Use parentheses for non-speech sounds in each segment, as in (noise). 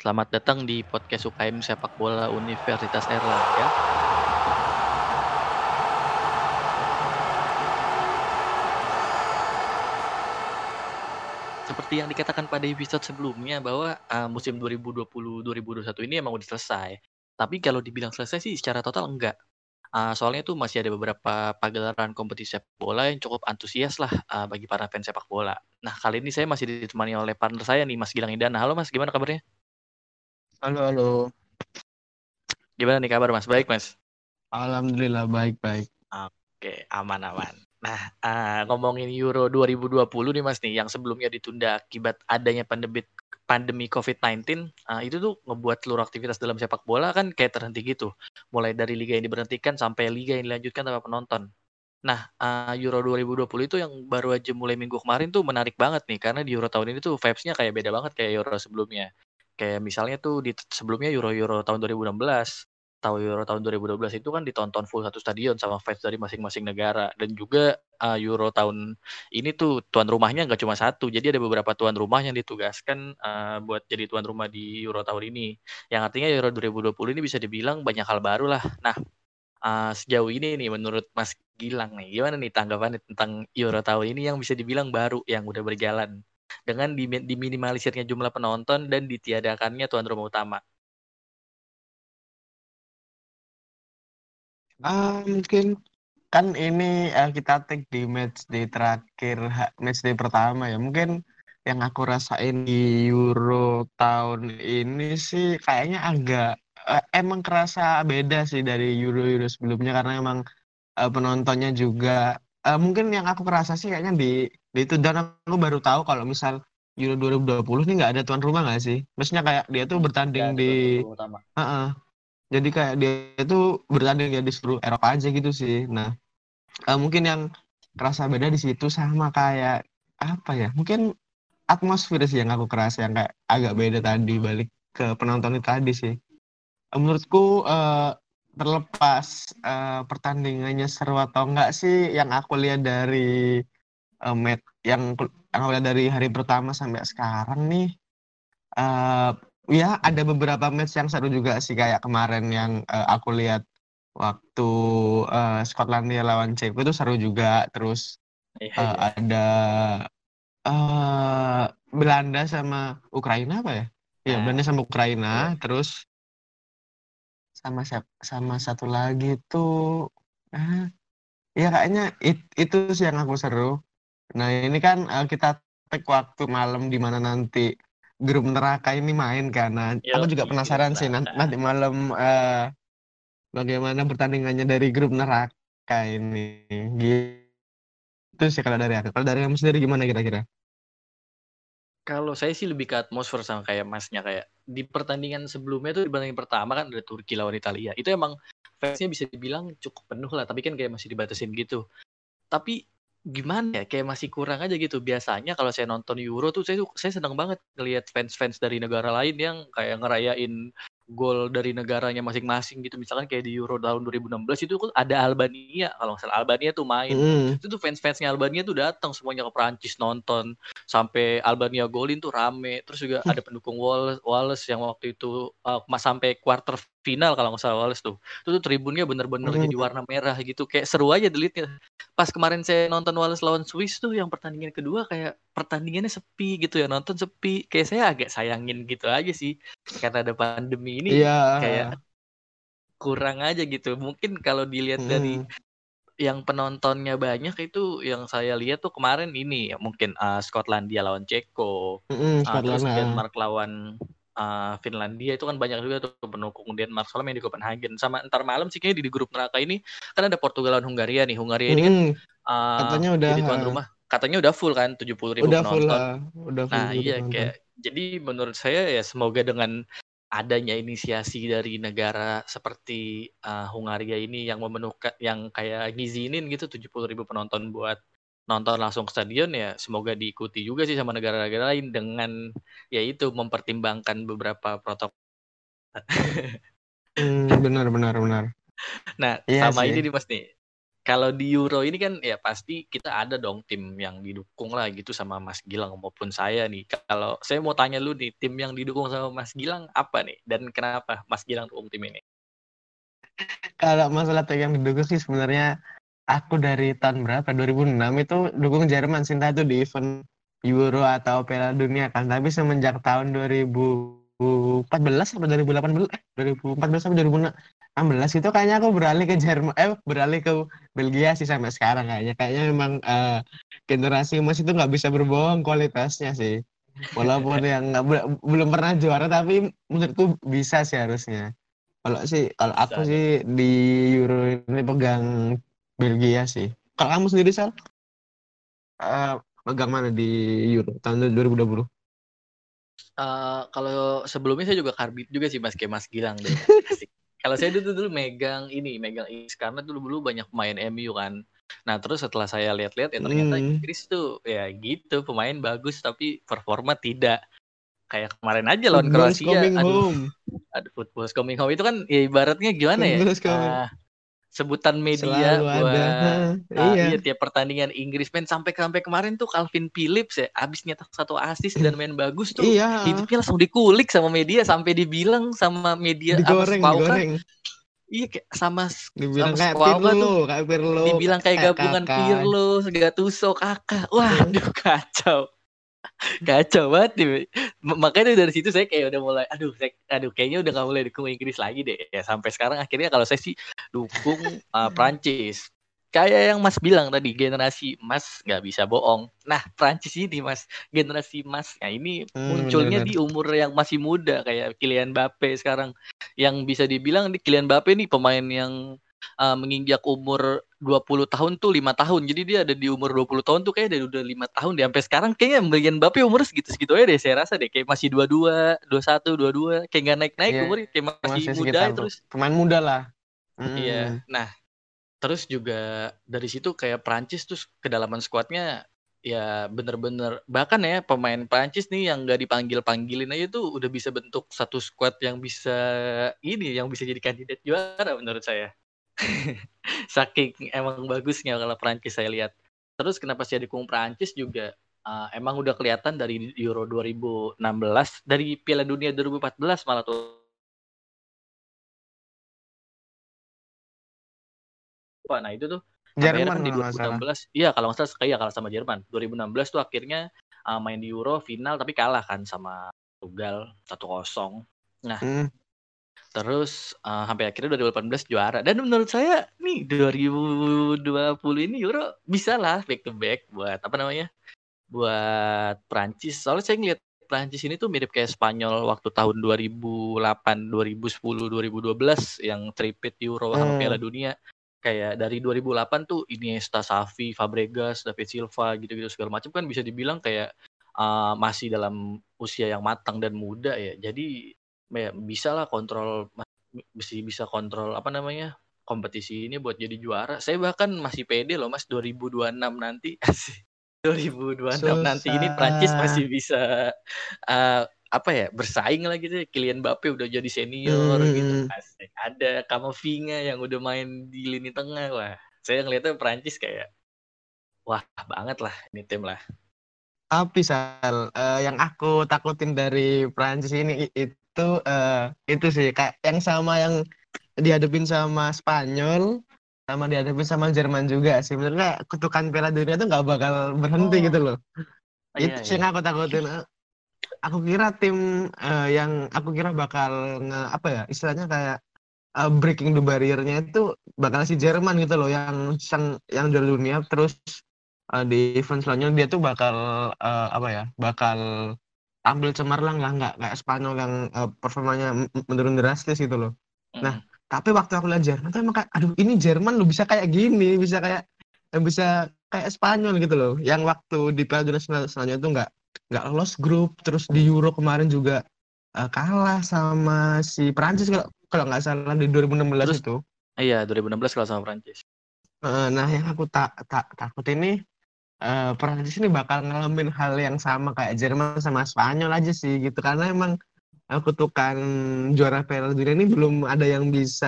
Selamat datang di podcast UKM Sepak Bola Universitas Erlangga. Seperti yang dikatakan pada episode sebelumnya bahwa uh, musim 2020-2021 ini emang udah selesai. Tapi kalau dibilang selesai sih secara total enggak. Uh, soalnya tuh masih ada beberapa pagelaran kompetisi sepak bola yang cukup antusias lah uh, bagi para fans sepak bola. Nah kali ini saya masih ditemani oleh partner saya nih Mas Gilang Indana. Halo Mas, gimana kabarnya? Halo, halo. Gimana nih kabar Mas? Baik Mas? Alhamdulillah baik-baik. Oke, aman-aman. Nah, uh, ngomongin Euro 2020 nih Mas nih, yang sebelumnya ditunda akibat adanya pandemi pandemi COVID-19 uh, itu tuh ngebuat seluruh aktivitas dalam sepak bola kan kayak terhenti gitu. Mulai dari liga yang diberhentikan sampai liga yang dilanjutkan tanpa penonton. Nah, uh, Euro 2020 itu yang baru aja mulai minggu kemarin tuh menarik banget nih karena di Euro tahun ini tuh vibes-nya kayak beda banget kayak Euro sebelumnya. Kayak misalnya tuh di sebelumnya Euro Euro tahun 2016 tahu Euro tahun 2012 itu kan ditonton full satu stadion sama fans dari masing-masing negara. Dan juga uh, Euro tahun ini tuh tuan rumahnya nggak cuma satu jadi ada beberapa tuan rumah yang ditugaskan uh, buat jadi tuan rumah di Euro tahun ini. Yang artinya Euro 2020 ini bisa dibilang banyak hal baru lah. Nah uh, sejauh ini nih menurut Mas Gilang nih gimana nih tanggapannya tentang Euro tahun ini yang bisa dibilang baru yang udah berjalan dengan diminimalisirnya jumlah penonton dan ditiadakannya tuan rumah utama Ah, mungkin kan ini uh, kita take di match day terakhir match day pertama ya. Mungkin yang aku rasain di Euro tahun ini sih kayaknya agak uh, emang kerasa beda sih dari Euro-Euro sebelumnya karena emang uh, penontonnya juga uh, mungkin yang aku kerasa sih kayaknya di, di itu dan aku baru tahu kalau misal Euro 2020 ini nggak ada tuan rumah nggak sih? Maksudnya kayak dia tuh bertanding di uh -uh, jadi kayak dia itu bertanding ya di seluruh Eropa aja gitu sih. Nah uh, mungkin yang kerasa beda di situ sama kayak apa ya? Mungkin atmosfer sih yang aku kerasa yang kayak agak beda tadi balik ke penonton itu tadi sih. Uh, menurutku uh, terlepas uh, pertandingannya seru atau enggak sih yang aku lihat dari uh, met yang yang lihat dari hari pertama sampai sekarang nih uh, ya ada beberapa match yang seru juga sih kayak kemarin yang uh, aku lihat waktu uh, Skotlandia lawan Ceko itu seru juga terus iya, uh, iya. ada uh, Belanda sama Ukraina apa ya? Iya, nah, Belanda sama Ukraina iya. terus sama sama satu lagi tuh ah, ya kayaknya it, itu sih yang aku seru. Nah, ini kan uh, kita take waktu malam di mana nanti grup neraka ini main karena aku juga penasaran sih nanti, nanti malam uh, bagaimana pertandingannya dari grup neraka ini. Gitu sih kalau dari aku. Kalau dari kamu sendiri gimana kira-kira? Kalau saya sih lebih ke atmosfer sama kayak masnya kayak di pertandingan sebelumnya tuh di pertandingan pertama kan ada Turki lawan Italia. Itu emang fansnya bisa dibilang cukup penuh lah tapi kan kayak masih dibatasin gitu. Tapi Gimana ya, kayak masih kurang aja gitu. Biasanya kalau saya nonton Euro tuh saya saya senang banget ngelihat fans-fans dari negara lain yang kayak ngerayain gol dari negaranya masing-masing gitu. Misalkan kayak di Euro tahun 2016 itu kan ada Albania, kalau nggak salah Albania tuh main. Mm. Itu tuh fans-fansnya Albania tuh datang semuanya ke Prancis nonton sampai Albania golin tuh rame. Terus juga ada pendukung Wallace, Wallace yang waktu itu uh, sampai quarter final kalau nggak salah Wallace tuh. Itu tuh tribunnya bener-bener mm. jadi warna merah gitu. Kayak seru aja delitnya. Pas kemarin saya nonton Wallace lawan Swiss tuh yang pertandingan kedua kayak pertandingannya sepi gitu ya. Nonton sepi. Kayak saya agak sayangin gitu aja sih. Karena ada pandemi ini yeah. kayak kurang aja gitu. Mungkin kalau dilihat mm. dari yang penontonnya banyak itu yang saya lihat tuh kemarin ini ya mungkin uh, Skotlandia lawan Ceko, mm, uh, terus Denmark lawan uh, Finlandia itu kan banyak juga tuh pendukung Denmark soalnya main di Copenhagen. Sama ntar malam sih kayaknya di, di grup neraka ini kan ada Portugal lawan Hungaria nih. Hungaria ini kan uh, katanya udah jadi tuan rumah. Katanya udah full kan tujuh puluh ribu udah penonton. full lah. udah full nah iya penonton. kayak jadi menurut saya ya semoga dengan adanya inisiasi dari negara seperti uh, Hungaria ini yang memenuhkan yang kayak ngizinin gitu tujuh puluh ribu penonton buat nonton langsung ke stadion ya semoga diikuti juga sih sama negara-negara lain dengan ya itu mempertimbangkan beberapa protokol. hmm, benar benar benar. Nah, iya sama sih. ini nih Mas nih. kalau di Euro ini kan ya pasti kita ada dong tim yang didukung lah gitu sama Mas Gilang maupun saya nih. Kalau saya mau tanya lu nih, tim yang didukung sama Mas Gilang apa nih dan kenapa Mas Gilang dukung tim ini? Kalau masalah tim yang didukung sih sebenarnya aku dari tahun berapa 2006 itu dukung Jerman Sinta itu di event Euro atau Piala Dunia kan. Tapi semenjak tahun 2014 atau 2018 eh 2014 sampai 2016 itu kayaknya aku beralih ke Jerman eh beralih ke Belgia sih sampai sekarang kayaknya. Kayaknya memang uh, generasi emas itu nggak bisa berbohong kualitasnya sih. Walaupun yang gak, belum pernah juara tapi menurutku bisa sih harusnya. Kalau sih kalau aku sih di Euro ini pegang Belgia sih. Kalau kamu sendiri Sal? Uh, pegang mana di Euro tahun 2020? Uh, kalau sebelumnya saya juga karbit juga sih Mas kayak Mas Gilang deh. (laughs) kalau saya dulu dulu megang ini, megang Inggris karena dulu dulu banyak pemain MU kan. Nah terus setelah saya lihat-lihat ya ternyata hmm. Inggris tuh ya gitu pemain bagus tapi performa tidak. Kayak kemarin aja lawan Kroasia. Aduh, home. aduh football coming home itu kan ya ibaratnya gimana ya? Uh, sebutan media buat ada. Uh, iya. iya tiap pertandingan Inggris main sampai sampai kemarin tuh Calvin Phillips ya abis nyetak satu asis dan main bagus tuh iya. hidupnya langsung dikulik sama media sampai dibilang sama media digoreng, apa digoreng. Iya kayak sama dibilang sama kayak Pirlo, tuh, kayak Pirlo. Dibilang kayak gabungan kakak. Pirlo, Gattuso, Kakak. Wah, aduh kacau. (laughs) Kacau banget nih. Makanya dari situ saya kayak udah mulai aduh saya, aduh kayaknya udah gak mulai dukung Inggris lagi deh. Ya sampai sekarang akhirnya kalau saya sih dukung uh, Prancis. Kayak yang Mas bilang tadi generasi Mas nggak bisa bohong. Nah Prancis ini Mas generasi Mas. Nah ini hmm, munculnya bener -bener. di umur yang masih muda kayak Kylian Mbappe sekarang. Yang bisa dibilang di Kylian Mbappe nih pemain yang uh, menginjak umur 20 tahun tuh lima tahun. Jadi dia ada di umur 20 tahun tuh kayak udah lima tahun di sampai sekarang kayaknya Kylian Mbappe umur segitu-segitu aja deh saya rasa deh kayak masih 22, 21, 22 kayak nggak naik-naik yeah. umur kayak masih, masih muda terus. Pemain muda lah. Mm. Iya. Nah, terus juga dari situ kayak Prancis terus kedalaman skuadnya ya bener-bener bahkan ya pemain Prancis nih yang gak dipanggil panggilin aja tuh udah bisa bentuk satu squad yang bisa ini yang bisa jadi kandidat juara menurut saya. (laughs) Saking emang bagusnya kalau Prancis saya lihat. Terus kenapa saya dukung Prancis juga uh, emang udah kelihatan dari Euro 2016, dari Piala Dunia 2014 malah tuh. Nah itu tuh Jerman kan di 2016, iya kalau nggak salah kayak kalah sama Jerman. 2016 tuh akhirnya uh, main di Euro final tapi kalah kan sama Portugal 1-0. Nah, hmm. Terus uh, sampai akhirnya 2018 juara. Dan menurut saya nih 2020 ini Euro bisa lah back to back buat apa namanya? Buat Prancis. Soalnya saya ngeliat Prancis ini tuh mirip kayak Spanyol waktu tahun 2008, 2010, 2012 yang tripit Euro sama hmm. Piala Dunia. Kayak dari 2008 tuh Iniesta, Xavi, Fabregas, David Silva gitu-gitu segala macam kan bisa dibilang kayak uh, masih dalam usia yang matang dan muda ya. Jadi ya, bisa lah kontrol bisa bisa kontrol apa namanya kompetisi ini buat jadi juara. Saya bahkan masih pede loh Mas 2026 nanti. (laughs) 2026 Susah. nanti ini Prancis masih bisa uh, apa ya bersaing lagi gitu Kylian Mbappe udah jadi senior hmm. gitu Asik. ada Kamavinga yang udah main di lini tengah wah saya ngeliatnya Prancis kayak wah banget lah ini tim lah tapi Sal uh, yang aku takutin dari Prancis ini itu itu uh, itu sih kayak yang sama yang dihadapin sama Spanyol sama dihadapin sama Jerman juga sih. Sebenarnya kutukan Piala Dunia itu nggak bakal berhenti oh. gitu loh. Oh, itu iya, sih iya. aku takutin. Aku kira tim uh, yang aku kira bakal nge, apa ya istilahnya kayak uh, breaking the barriernya itu bakal si Jerman gitu loh yang yang yang juara dunia terus uh, di event selanjutnya dia tuh bakal uh, apa ya bakal tampil cemerlang lah nggak kayak Spanyol yang uh, performanya menurun drastis gitu loh. Mm. Nah, tapi waktu aku lihat Jerman tuh emang kayak aduh ini Jerman lo bisa kayak gini, bisa kayak bisa kayak Spanyol gitu loh. Yang waktu di Piala Dunia selanjutnya itu nggak nggak lolos grup, terus di Euro kemarin juga uh, kalah sama si Prancis kalau kalau nggak salah di 2016 terus, itu. Iya, 2016 kalah sama Prancis. Uh, nah, yang aku tak tak takut ini uh, Prancis ini bakal ngalamin hal yang sama kayak Jerman sama Spanyol aja sih gitu karena emang kutukan juara Piala Dunia ini belum ada yang bisa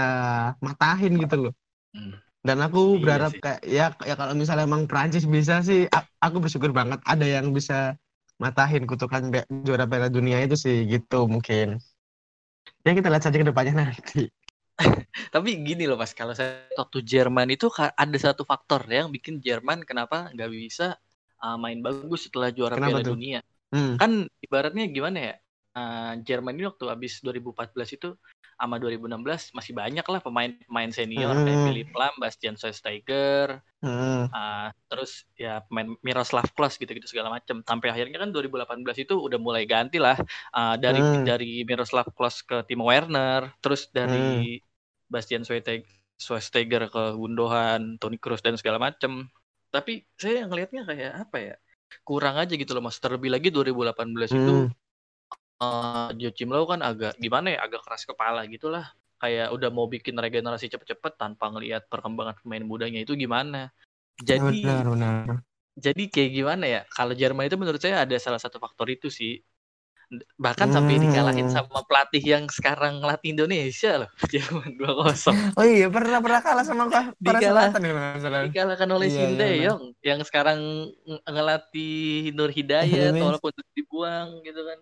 matahin gitu loh. Hmm. Dan aku Iya berharap sih. kayak ya ya kalau misalnya emang Prancis bisa sih aku bersyukur banget ada yang bisa matahin kutukan juara Piala Dunia itu sih gitu mungkin. Ya kita lihat saja ke depannya nanti. (laughs) Tapi gini loh Mas, kalau saya waktu Jerman itu ada satu faktor yang bikin Jerman kenapa nggak bisa uh, main bagus setelah juara Kenapa Piala tuh? Dunia. Hmm. Kan ibaratnya gimana ya? Uh, Jerman ini waktu habis 2014 itu sama 2016 masih banyak lah pemain-pemain senior kayak Hmm. Philipp Lahm, Bastian Schweinsteiger, Hmm. uh, terus ya pemain Miroslav Klose gitu-gitu segala macam. Sampai akhirnya kan 2018 itu udah mulai ganti lah uh, dari Hmm. dari Miroslav Klose ke Timo Werner, terus dari Bastian Schweinsteiger ke Gundogan, Toni Kroos dan segala macam. Tapi saya ngelihatnya kayak apa ya? Kurang aja gitu loh Mas. Terlebih lagi 2018 itu Hmm. eh Joachim Low kan agak gimana ya? Agak keras kepala gitulah. Kayak udah mau bikin regenerasi cepet-cepet tanpa ngelihat perkembangan pemain mudanya itu gimana. Jadi Benar, benar. jadi kayak gimana ya? Kalau Jerman itu menurut saya ada salah satu faktor itu sih. Bahkan sampai dikalahin Hmm. sama pelatih yang sekarang ngelatih Indonesia loh. (laughs) Jerman 2-0. Oh iya pernah pernah kalah sama Korea Dikalah- Selatan dikalahkan oleh Iya, iya, Sinteyong yang sekarang ng- ngelatih Nur Hidayat Indonesia. walaupun dibuang gitu kan.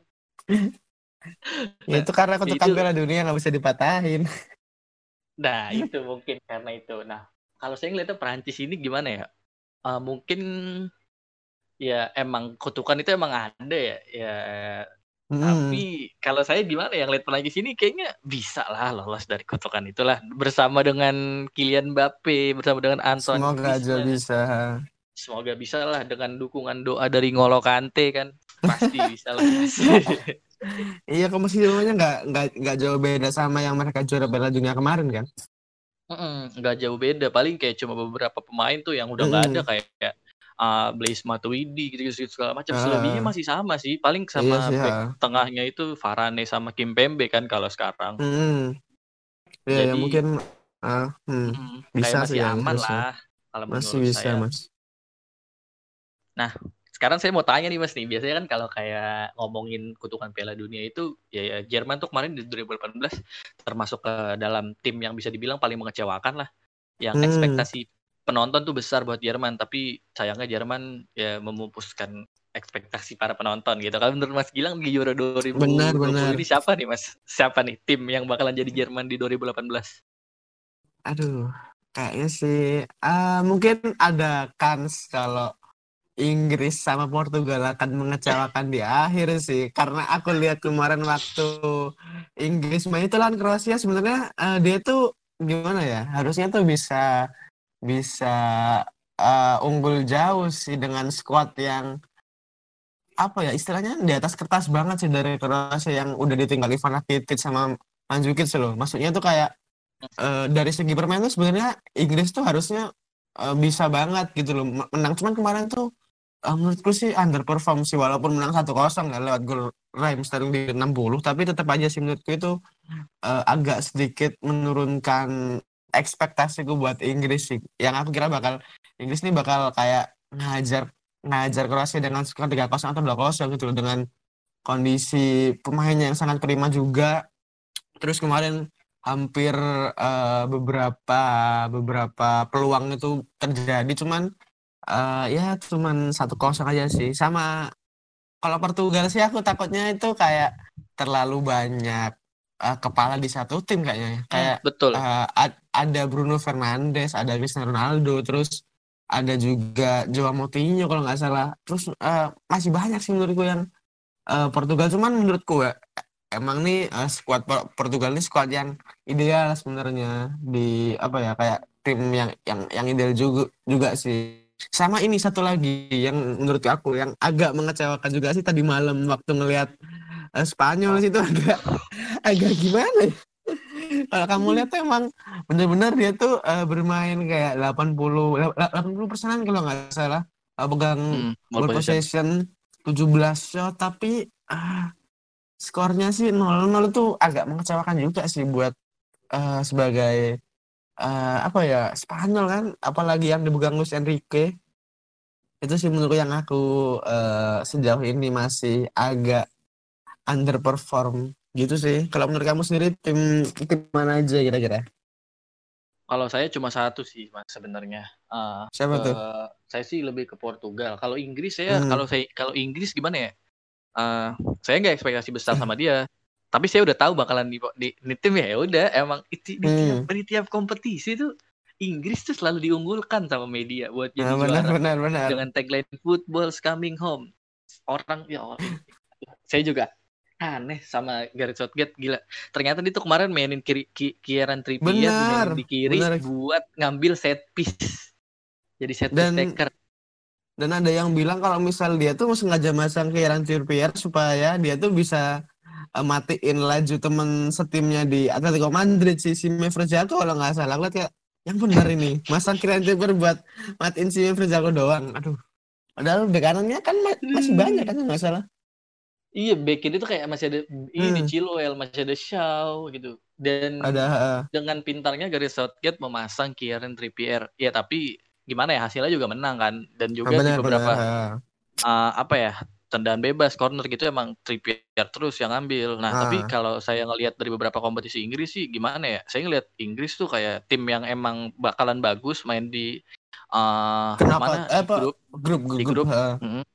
Ya, itu karena kutukan Piala Dunia nggak bisa dipatahin. (laughs) Nah, itu mungkin karena itu. Nah, kalau saya ngeliatnya Perancis ini gimana ya? Eh, mungkin ya emang kutukan itu emang ada ya. Ya Hmm. tapi kalau saya gimana ya ngeliat Perancis ini kayaknya bisa lah lolos dari kutukan itulah bersama dengan Kylian Mbappe, bersama dengan Antoine Semoga aja Griezmann. bisa. Semoga bisa lah dengan dukungan doa dari Ngolo Kante kan. Pasti bisa lah. (laughs) Iya, komposisinya nggak nggak nggak jauh beda sama yang mereka juara Piala Dunia kemarin kan? Nggak jauh beda. Paling kayak cuma beberapa pemain tuh yang udah nggak ada kayak kayak uh, Blaise Matuidi gitu-gitu segala macam. Ah. Selebihnya masih sama sih. Paling Iya sama sih, back ha. tengahnya itu Varane sama Kimpembe kan kalau sekarang. Hmm. Ya, ya Jadi- mungkin ah, hmm, Mm, bisa kayak masih sih ya, aman harusnya. lah kalau masih bisa saya. mas. Sekarang saya mau tanya nih Mas nih, biasanya kan kalau kayak ngomongin kutukan Piala Dunia itu ya, ya Jerman tuh kemarin di 2018 termasuk ke dalam tim yang bisa dibilang paling mengecewakan lah. Yang Hmm. ekspektasi penonton tuh besar buat Jerman, tapi sayangnya Jerman ya memupuskan ekspektasi para penonton gitu. Kalau menurut Mas Gilang di Euro 2020 Benar, benar. ini siapa nih Mas? Siapa nih tim yang bakalan jadi Jerman di 2018? Aduh, kayaknya sih ah, mungkin ada kans kalau Inggris sama Portugal akan mengecewakan di akhir sih. Karena aku lihat kemarin waktu Inggris main itu lawan Kroasia sebenarnya ah, dia tuh gimana ya? Harusnya tuh bisa bisa ah, unggul jauh sih dengan squad yang apa ya istilahnya di atas kertas banget sih dari Kroasia yang udah ditinggal Ivan Rakitic sama Mandzukic loh. Maksudnya tuh kayak eh, dari segi permainan sebenarnya Inggris tuh harusnya bisa banget gitu loh menang cuman kemarin tuh eh, menurutku sih underperform sih walaupun menang 1-0 ya lewat gol Raheem Sterling di 60 tapi tetap aja sih menurutku itu eh, agak sedikit menurunkan ekspektasiku buat Inggris sih. Yang aku kira bakal Inggris nih bakal kayak ngajar ngajar Kroasia dengan skor 3-0 atau 2-0 gitu loh dengan kondisi pemainnya yang sangat prima juga. Terus kemarin hampir eh, beberapa beberapa peluang itu terjadi cuman eh, ya cuman satu kosong aja sih sama kalau Portugal sih aku takutnya itu kayak terlalu banyak eh, kepala di satu tim kayaknya ya. kayak Betul. ad- ada Bruno Fernandes ada Cristiano Ronaldo terus ada juga Joao Moutinho kalau nggak salah terus eh, masih banyak sih menurutku yang eh, Portugal cuman menurutku ya emang nih eh, skuad Por- Portugal ini skuad yang ideal sebenarnya di apa ya kayak tim yang yang yang ideal juga juga sih sama ini satu lagi yang menurut aku yang agak mengecewakan juga sih tadi malam waktu ngelihat eh, Spanyol sih itu (laughs) agak agak gimana ya kalau kamu lihat tuh emang bener-bener dia tuh eh, bermain kayak 80 la- la- 80 persenan kalau nggak salah eh, pegang Hmm, ball possession. possession 17 shot tapi ah, skornya sih 0-0 itu agak mengecewakan juga sih buat eh, sebagai eh, apa ya Spanyol kan apalagi yang dipegang Luis Enrique itu sih menurutku yang aku eh, sejauh ini masih agak underperform gitu sih kalau menurut kamu sendiri tim tim mana aja kira-kira Kalau saya cuma satu sih mas sebenarnya. Uh, Siapa ke, tuh? Saya sih lebih ke Portugal. Kalau Inggris saya Hmm. kalau saya kalau Inggris gimana ya? Uh, saya nggak ekspektasi besar sama dia. Tapi saya udah tahu bakalan di di, di tim ya ya udah emang itu di, tiap, Hmm. di tiap kompetisi tuh Inggris tuh selalu diunggulkan sama media buat jadi Nah, benar juara benar benar. dengan tagline football's coming home. Orang ya orang, (laughs) saya juga aneh sama Gareth Southgate gila. Ternyata dia tuh kemarin mainin kiri ki, Kieran Trippier Benar, di kiri benar. buat ngambil set piece. Jadi set Dan- piece taker. Dan ada yang bilang kalau misal dia tuh sengaja masang Kieran Trippier supaya dia tuh bisa eh, matiin laju temen setimnya di Atletico Madrid si Sime Frjago kalau nggak salah. Aku lihat kayak yang benar ini masang Kieran Trippier buat matiin Sime Frjago doang. Aduh. Padahal bek kanannya kan ma- masih Hmm. banyak kan nggak salah. Iya, back itu kayak masih ada ini Hmm. Chilwell, masih ada Shaw gitu. Dan Ada eh, dengan pintarnya Gareth Southgate memasang Kieran Trippier. Ya tapi gimana ya hasilnya juga menang kan dan juga di benar beberapa benar. eh. uh, apa ya tendangan bebas corner gitu emang Trippier terus yang ambil. Nah, Ah. tapi kalau saya ngelihat dari beberapa kompetisi Inggris sih gimana ya? Saya ngelihat Inggris tuh kayak tim yang emang bakalan bagus main di uh, mana eh, di apa? grup. Grup grup, Di grup. grup. eh.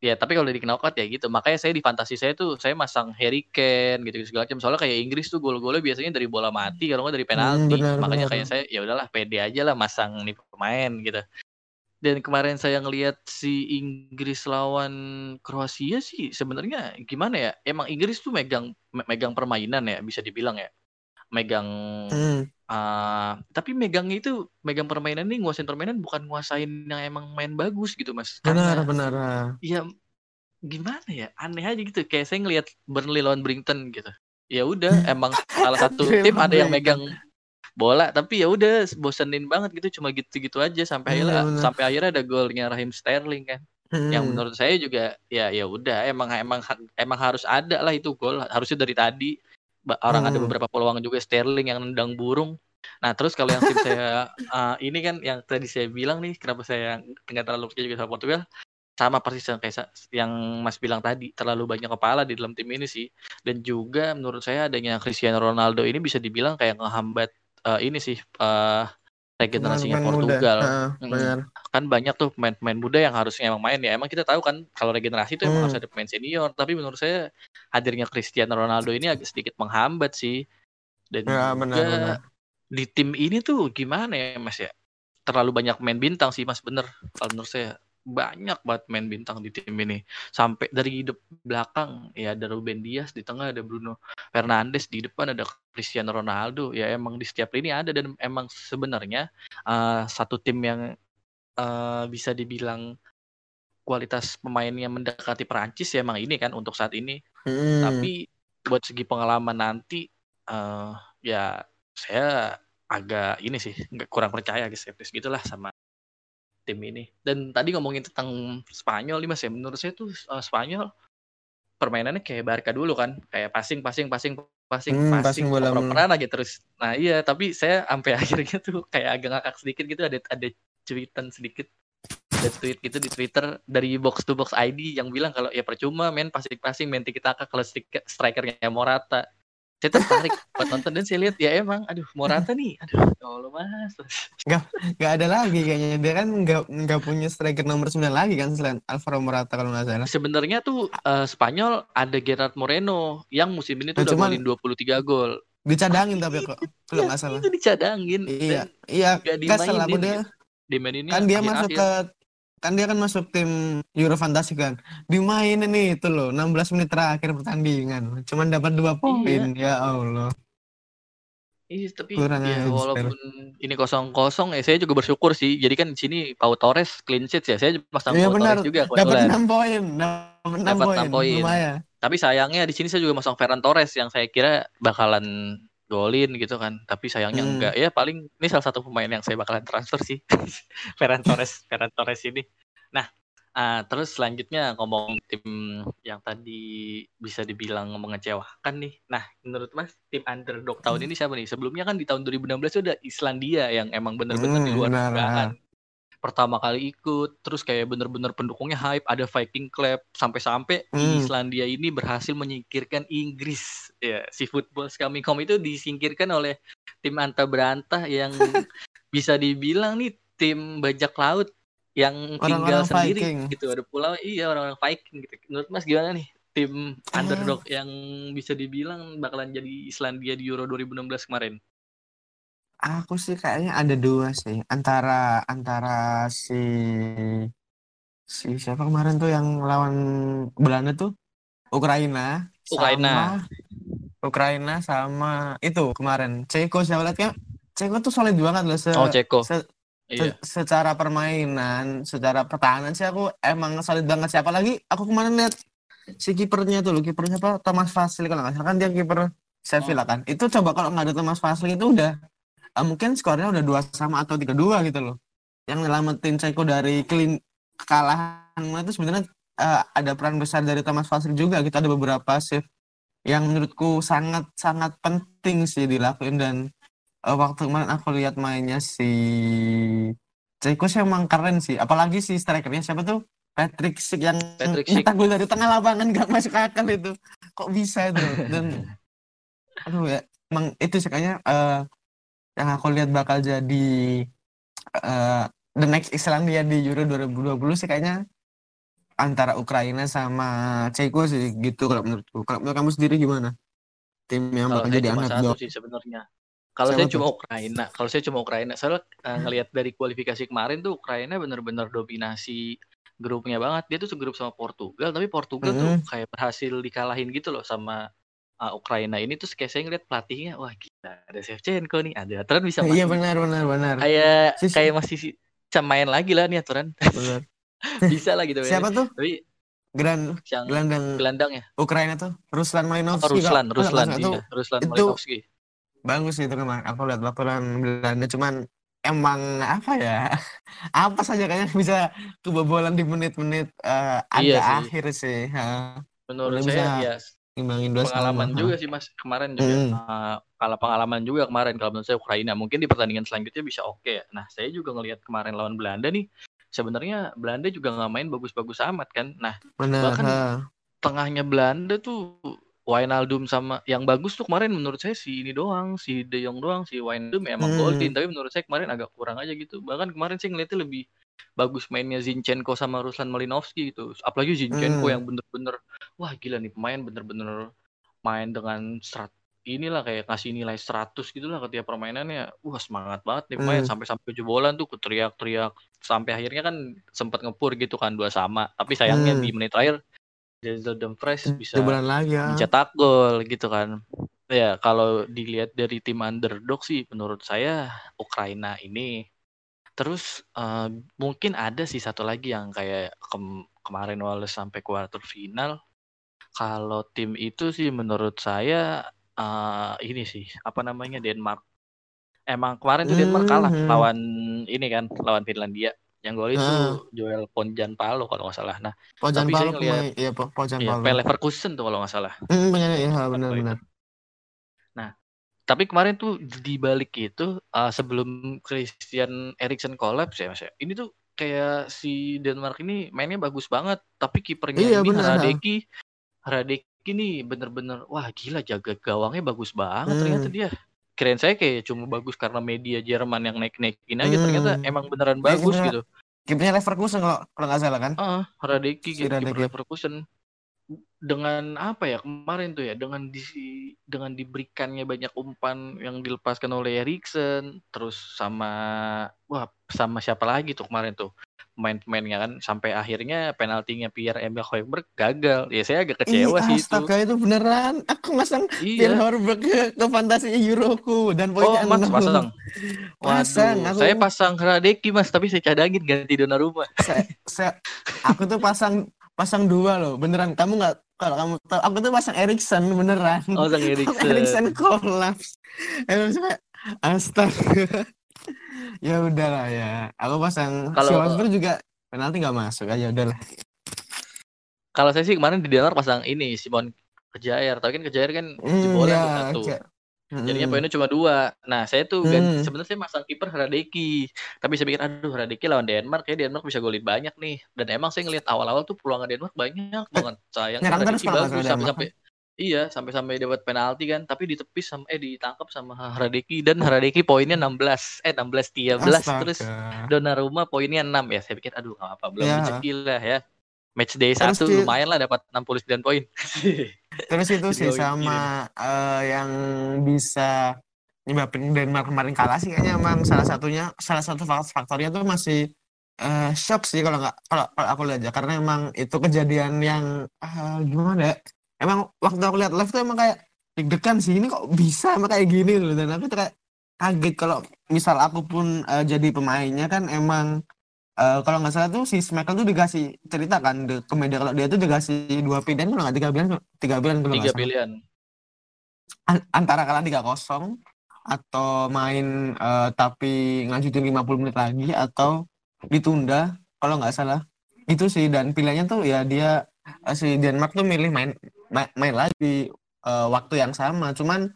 Ya, tapi kalau di knockout ya gitu. Makanya saya di fantasi saya tuh saya masang Harry Kane gitu segala macam. Soalnya kayak Inggris tuh gol-golnya biasanya dari bola mati kalau nggak dari penalti. benar, Makanya kayak saya ya udahlah pede aja lah masang nih pemain gitu. Dan kemarin saya ngelihat si Inggris lawan Kroasia sih sebenarnya gimana ya? Emang Inggris tuh megang me- megang permainan ya bisa dibilang ya. Megang Hmm, ah, tapi megangnya itu megang permainan nih nguasain permainan bukan nguasain yang emang main bagus gitu Mas. benar Karena benar. eh. ya gimana ya aneh aja gitu kayak saya ngelihat Burnley lawan Brighton gitu ya udah (laughs) emang salah satu tim ada yang megang bola tapi ya udah bosenin banget gitu cuma gitu-gitu aja sampai Iya, akhirnya benar. sampai akhirnya ada golnya Raheem Sterling kan yang Hmm. menurut saya juga ya ya udah emang emang emang harus ada lah itu gol harusnya dari tadi orang ada Hmm. beberapa peluang juga Sterling yang nendang burung nah terus kalau yang tim (laughs) saya ah, ini kan yang tadi saya bilang nih kenapa saya nggak terlalu percaya juga sama Portugal sama persis yang kayak yang Mas bilang tadi terlalu banyak kepala di dalam tim ini sih dan juga menurut saya adanya Cristiano Ronaldo ini bisa dibilang kayak ngehambat eh, ini sih eh, regenerasinya Pemain muda. Portugal Mm. benar. kan banyak tuh pemain-pemain muda yang harusnya emang main ya. Emang kita tahu kan kalau regenerasi itu emang Hmm. harus ada pemain senior. Tapi menurut saya hadirnya Cristiano Ronaldo ini agak sedikit menghambat sih. Dan Ya, juga benar, benar. di tim ini tuh gimana ya Mas ya? Terlalu banyak main bintang sih Mas bener. Kalau menurut saya banyak banget main bintang di tim ini. Sampai dari de- belakang ya ada Ruben Dias, di tengah ada Bruno Fernandes, di depan ada Cristiano Ronaldo. Ya emang di setiap lini ada dan emang sebenarnya eh, satu tim yang eh, bisa dibilang kualitas pemainnya mendekati Perancis ya emang ini kan untuk saat ini. Hmm. Tapi buat segi pengalaman nanti eh ya saya agak ini sih nggak kurang percaya agak skeptis gitulah sama tim ini. Dan tadi ngomongin tentang Spanyol nih Mas ya, menurut saya tuh eh, Spanyol permainannya kayak Barca dulu kan, kayak passing passing passing passing Hmm, passing passing bola aja terus. Nah, iya, tapi saya sampai (laughs) akhirnya tuh kayak agak ngakak sedikit gitu ada ada cuitan sedikit ada tweet gitu di Twitter dari box to box ID yang bilang kalau ya percuma main passing-passing main tiki taka kalau strik- strikernya Morata. Saya tertarik buat nonton dan saya lihat ya emang aduh Morata nih aduh ya Allah Mas. Gak ada lagi kayaknya dia kan nggak nggak punya striker nomor 9 lagi kan selain Alvaro Morata kalau nggak salah. Sebenarnya tuh eh, Spanyol ada Gerard Moreno yang musim ini tuh Nah, udah golin 23 gol. Dicadangin tapi kok kalau Iya, nggak salah. itu dicadangin Iya, iya. nggak dimainin. dia dimainin kan dia masuk ke kan dia kan masuk tim Euro Fantasy kan. Dimainin nih itu loh 16 menit terakhir pertandingan. Cuman dapat dua poin. Ya Allah. Iya, tapi Kurang ya walaupun ini kosong kosong ya saya juga bersyukur sih. Jadi kan di sini Pau Torres clean sheet ya. Saya pasang Iya Pau benar. Torres juga Dapat. 6 poin. Dapat 6 Dapat poin. enam poin. Tapi sayangnya di sini saya juga masang Ferran Torres yang saya kira bakalan golin gitu kan. Tapi sayangnya Hmm. enggak. Ya paling ini salah satu pemain yang saya bakalan transfer sih. (laughs) Ferran Torres, Ferran Torres ini. Nah, ah, terus selanjutnya ngomong tim yang tadi bisa dibilang mengecewakan nih. Nah, menurut Mas tim underdog tahun ini siapa nih? Sebelumnya kan di tahun 2016 itu ada Islandia yang emang bener-bener Hmm, di luar dugaan. Pertama kali ikut, terus kayak bener-bener pendukungnya hype, ada Viking Club, sampai-sampai Hmm. Islandia ini berhasil menyingkirkan Inggris. Ya, si Football Coming Home itu disingkirkan oleh tim Anta Berantah yang (laughs) bisa dibilang nih tim bajak laut yang tinggal Orang-orang sendiri Viking. gitu. Ada pulau, iya orang-orang Viking gitu. Menurut Mas gimana nih? Tim Ah. underdog yang bisa dibilang bakalan jadi Islandia di Euro 2016 kemarin. Aku sih kayaknya ada dua sih antara antara si si siapa kemarin tuh yang lawan Belanda tuh? Ukraina Ukraina. sama Ukraina sama itu kemarin. Ceko siapa lihat kan Ceko tuh solid banget loh se, Oh, Ceko. se- Iya. se- secara permainan secara pertahanan sih aku emang solid banget siapa lagi aku kemarin lihat si kipernya tuh loh kipernya apa Thomas Fasli kalau nggak salah. Kan dia kiper Sevilla kan. Itu coba kalau nggak ada Thomas Fasli itu udah eh, mungkin skornya udah dua sama atau tiga dua gitu loh. Yang nyelamatin Ceko dari clean kekalahan itu sebenarnya eh, ada peran besar dari Thomas Fasli juga kita ada beberapa save yang menurutku sangat sangat penting sih dilakuin. Dan eh, waktu kemarin aku lihat mainnya si Ceko sih emang keren sih. Apalagi si strikernya siapa tuh? Patrick Schick yang Patrick nyetak gol dari tengah lapangan gak masuk akal itu. Kok bisa itu? Dan (laughs) aduh ya emang itu sih kayaknya eh, yang aku lihat bakal jadi eh, the next Islandia di Euro 2020 sih kayaknya antara Ukraina sama Ceko sih gitu kalau menurutku kalau menurut kamu sendiri gimana tim yang Kalau bakal jadi underdog sih sebenarnya. Kalau saya tuh? cuma Ukraina, kalau saya cuma Ukraina, soalnya eh, ngelihat dari kualifikasi kemarin tuh Ukraina benar-benar dominasi grupnya banget. Dia tuh segrup sama Portugal, tapi Portugal tuh Mm-mm. kayak berhasil dikalahin gitu loh sama uh, Ukraina ini. Terus kayak saya ngeliat pelatihnya, wah gila, ada Shevchenko nih, ada Aturan bisa (laughs) iya main. benar benar benar Kayak Si- kayak masih si- bisa main lagi lah nih Aturan. benar (laughs) bisa lah gitu. siapa tuh Tapi Grand yang gelandang gelandang ya, Ukraina tuh Ruslan oh, Malinovsky Ruslan, kalau- kalau Ruslan, salah iya, Ruslan itu- Malinovsky. bagus sih itu kemarin aku lihat laporan Belanda cuman emang apa ya (laughs) apa saja kayaknya bisa kebobolan di menit-menit eh, Iya agak sih. akhir sih ha. Menurut Udah saya bisa ya imbangin dua pengalaman juga sih mas kemarin juga Mm. Eh, kalau pengalaman juga kemarin kalau menurut saya Ukraina mungkin di pertandingan selanjutnya bisa oke ya. Nah saya juga ngelihat kemarin lawan Belanda nih sebenarnya Belanda juga nggak main bagus-bagus amat kan. Nah benar Bahkan ha. tengahnya Belanda tuh Wijnaldum sama yang bagus tuh kemarin menurut saya si ini doang si De Jong doang si Wijnaldum ya emang Hmm. golin tapi menurut saya kemarin agak kurang aja gitu bahkan kemarin sih ngeliatnya lebih bagus mainnya Zinchenko sama Ruslan Malinovsky gitu apalagi Zinchenko Hmm. yang bener-bener wah gila nih pemain bener-bener main dengan serat inilah kayak ngasih nilai 100 gitu lah ketika permainannya wah semangat banget nih pemain Hmm. sampai sampai jebolan tuh teriak-teriak sampai akhirnya kan sempat ngepur gitu kan dua sama tapi sayangnya Hmm. di menit terakhir Denzel Dumfries bisa Jebolan lagi ya mencetak gol gitu kan. Ya kalau dilihat dari tim underdog sih menurut saya Ukraina ini. Terus eh, mungkin ada sih satu lagi yang kayak kem- kemarin Wales sampai quarter final. Kalau tim itu sih menurut saya eh, ini sih apa namanya Denmark. Emang kemarin tuh Denmark kalah Mhm. lawan ini kan lawan Finlandia. Yang gol itu Ah. Joel Ponjan-Palo kalau nggak salah. Nah, Pojan tapi saya Palo ngelihat pemain iya Po- Pojan ya Palo Leverkusen tuh kalau nggak salah. hmm, benar iya benar Atau itu. benar Nah, tapi kemarin tuh di balik itu uh, sebelum Christian Eriksen collapse ya Mas ya. Ini tuh kayak si Denmark ini mainnya bagus banget, tapi kipernya Iya, ini benar, Radeki Radeki nih bener-bener wah gila jaga gawangnya bagus banget Hmm. ternyata dia. Kirain saya kayak cuma bagus karena media Jerman yang naik-naikin aja ternyata Hmm. emang beneran Dia bagus kipernya- gitu. kipernya Leverkusen kalau kalau nggak salah kan Ah, Radeki Si kiper Radeki. Leverkusen dengan apa ya kemarin tuh ya dengan di dengan diberikannya banyak umpan yang dilepaskan oleh Eriksen terus sama wah sama siapa lagi tuh kemarin tuh pemain-pemainnya kan sampai akhirnya penaltinya Pierre Emil Højbjerg gagal. Ya saya agak kecewa Ih, sih itu. astaga itu beneran? Aku masang iya. Pierre Horberg ke, ke fantasi Euroku dan oh poinnya mas nol. pasang. (laughs) Pasang, waduh aku- saya pasang Radeki mas tapi saya cadangin ganti Donnarumma saya, saya aku tuh pasang pasang dua loh beneran. Kamu nggak kalau kamu tahu aku tuh pasang Erikson beneran. Oh sang Aku Eriksen Erikson kolaps. Emang saya astaga. (laughs) Ya udahlah ya. Aku pasang Kalau- Horberg juga penalti nggak masuk. Aja udahlah. Kalau saya sih kemarin di Denmark pasang ini Simon Kejair, tapi kan Kejair kan Hmm, jebolan ya, tuh satu. Jadinya poinnya cuma dua. Nah, saya tuh Hmm. ganti sebenarnya saya masang kiper Hradeki. Tapi saya pikir aduh Hradeki lawan Denmark kayak Denmark bisa golin banyak nih. Dan emang saya ngelihat awal-awal tuh peluangan Denmark banyak banget. Sayang terus Hradeki kalau nggak bagus sampai-sampai iya sampai-sampai dapat penalti kan, tapi ditepis sama eh ditangkap sama Hradeki dan Hradeki poinnya 16. Eh 16 13 terus Astaga. Donnarumma poinnya 6 ya. Saya pikir aduh nggak apa belum Ya. rezeki lah ya. Match day Terus 1 di- lumayan lah dapat 69 poin. (laughs) Terus itu sih sama eh, yang bisa nyebabin Denmark kemarin kalah sih kayaknya emang salah satunya salah satu fak- faktornya tuh masih eh, shock sih kalau nggak kalau kalau aku lihat ya. Karena emang itu kejadian yang eh, gimana ya emang waktu aku lihat live tuh emang kayak deg-degan sih ini kok bisa emang kayak gini? Loh dan aku tuh kayak kaget kalau misal aku pun eh, jadi pemainnya kan emang eh, kalau nggak salah tuh si Smackle tuh dikasih cerita kan de- ke media kalau dia tuh dikasih dua pilihan kalau nggak tiga pilihan tiga pilihan kalau Tiga pilihan. An- antara kalah 3-0 atau main eh, tapi ngajutin 50 menit lagi atau ditunda kalau nggak salah. Itu sih dan pilihannya tuh ya dia eh, si Denmark tuh milih main ma- main lagi eh, waktu yang sama. Cuman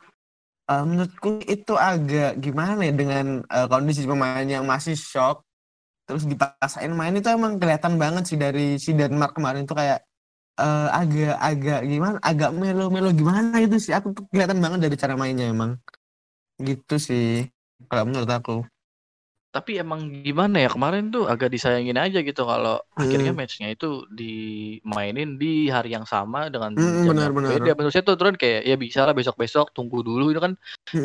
eh, menurutku itu agak gimana ya dengan eh, kondisi pemain yang masih shock terus dipaksain main itu emang kelihatan banget sih dari si Denmark kemarin tuh kayak eh, agak agak gimana agak melo melo gimana itu sih. Aku kelihatan banget dari cara mainnya emang. Gitu sih kalau menurut aku Tapi emang gimana ya kemarin tuh agak disayangin aja gitu kalau akhirnya Hmm. matchnya itu dimainin di hari yang sama dengan Hmm, benar, benar. beda. Menurut saya tuh turun kayak ya bisa lah besok-besok tunggu dulu itu kan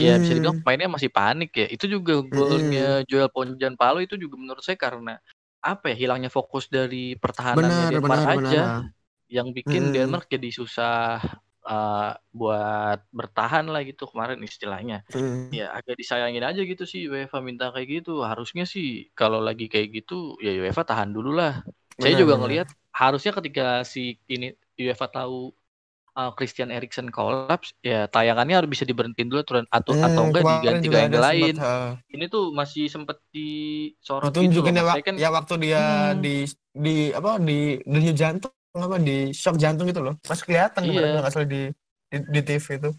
ya bisa dibilang Hmm, pemainnya masih panik ya. Itu juga golnya Joel Ponjan Palo itu juga menurut saya karena apa ya hilangnya fokus dari pertahanannya benar Denmark benar aja benar yang bikin Hmm. Denmark jadi susah uh, buat bertahan lah gitu kemarin istilahnya. Hmm, Ya agak disayangin aja gitu sih UEFA minta kayak gitu. Harusnya sih kalau lagi kayak gitu ya UEFA tahan dulu lah. Saya benar, juga ngelihat harusnya ketika si ini UEFA tahu uh, Christian Eriksen kolaps ya tayangannya harus bisa diberhentiin dulu aturan atau Hmm, atau enggak diganti ke ada lain. sempat, eh, Ini tuh masih sempet disorot gitu ditunjukin loh. ya, kan ya waktu dia Hmm. di di apa di denyut jantung apa di shock jantung gitu loh masih kelihatan Iya. nggak salah di, di di TV itu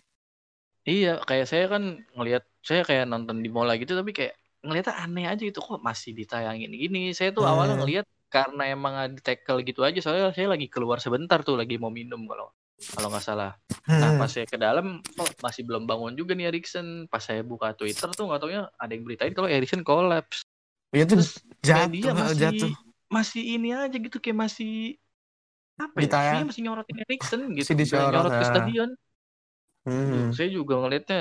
Iya, kayak saya kan ngelihat saya kayak nonton di mall gitu tapi kayak ngeliatnya aneh aja gitu kok masih ditayangin gini. Saya tuh awalnya Hmm. ngelihat karena emang di tackle gitu aja soalnya saya lagi keluar sebentar tuh lagi mau minum kalau kalau nggak salah. Nah, Hmm. pas saya ke dalam kok masih belum bangun juga nih Erikson. Pas saya buka Twitter tuh nggak taunya ada yang beritain kalau Erikson collapse. ya itu Terus jatuh media eh, masih jatuh masih ini aja gitu kayak masih apa ya? Ditayang. Kayaknya masih nyorotin Erikson gitu. Masih nyorot ke ya. stadion. Hmm. Tuh, saya juga ngelihatnya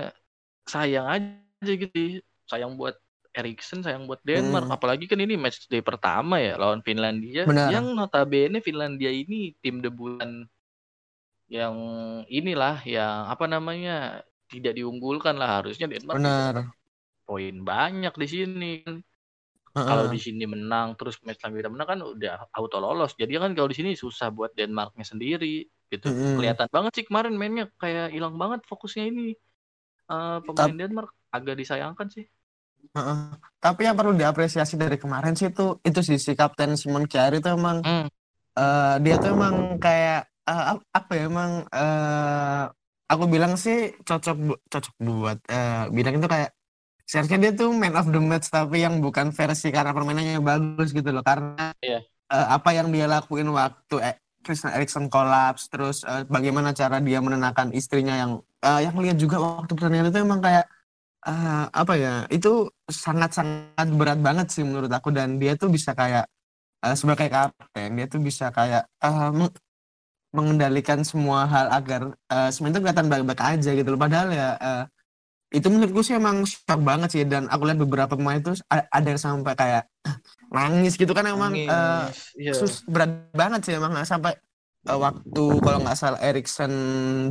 sayang aja gitu. Sayang buat Erikson, sayang buat Denmark. Hmm. Apalagi kan ini match day pertama ya lawan Finlandia. Benar. Yang notabene Finlandia ini tim debutan yang inilah yang apa namanya tidak diunggulkan lah harusnya Denmark bisa benar poin banyak di sini. Heeh. Kalau di sini menang terus match selanjutnya menang kan udah auto lolos. Jadi kan kalau di sini susah buat Denmarknya sendiri gitu. Mm-mm. Kelihatan banget sih kemarin mainnya kayak hilang banget fokusnya ini. Eh, pemain Denmark agak disayangkan sih. Heeh. Tapi yang perlu diapresiasi dari kemarin sih itu itu sih si Kapten Simon Kjær itu emang Hmm. eh, dia tuh emang kayak ap- apa ya emang eh, aku bilang sih cocok bu- cocok buat eh, bilang itu kayak seharusnya dia tuh man of the match tapi yang bukan versi karena permainannya bagus gitu loh. Karena Iya. eh, apa yang dia lakuin waktu eh, Christian Eriksen kolaps terus eh, bagaimana cara dia menenangkan istrinya yang eh, yang lihat juga waktu pertandingan itu emang kayak eh, apa ya itu sangat-sangat berat banget sih menurut aku. Dan dia tuh bisa kayak eh, sebagai kapten dia tuh bisa kayak meng- mengendalikan semua hal agar eh, semua itu kelihatan baik-baik aja gitu loh. Padahal ya eh, itu menurutku sih emang shock banget sih dan aku lihat beberapa pemain itu ada yang sampai kayak nangis gitu kan emang Nangis. Iya. sus berat banget sih emang sampai eh, waktu kalau nggak salah Erikson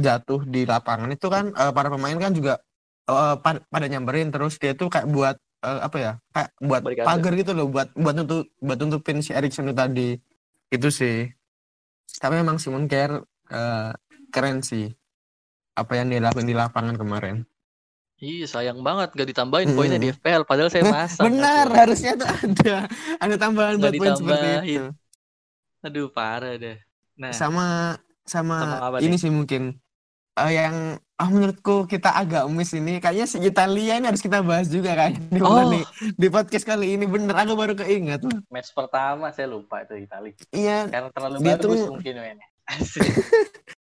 jatuh di lapangan itu kan eh, para pemain kan juga eh, pa- pada nyamperin terus dia tuh kayak buat eh, apa ya kayak buat Barikade. pagar gitu loh buat buat nutup buat nutupin si Erikson itu tadi itu sih tapi memang Simon Kjær eh, keren sih apa yang dia lakuin di lapangan kemarin Iya sayang banget gak ditambahin poinnya di FPL padahal saya (laughs) Nah, pasang. benar Aduh. harusnya tuh ada ada tambahan Nggak buat poin seperti ditambahin. itu Aduh parah deh. Nah, sama sama, Sama ini nih? sih mungkin eh, yang ah menurutku kita agak miss ini kayaknya si Italia ini harus kita bahas juga kan (laughs) di, Oh. nih, di podcast kali ini bener aku baru keinget loh Match pertama saya lupa itu Italia. iya Karena terlalu Dia bagus tuh- mungkin mainnya. (laughs)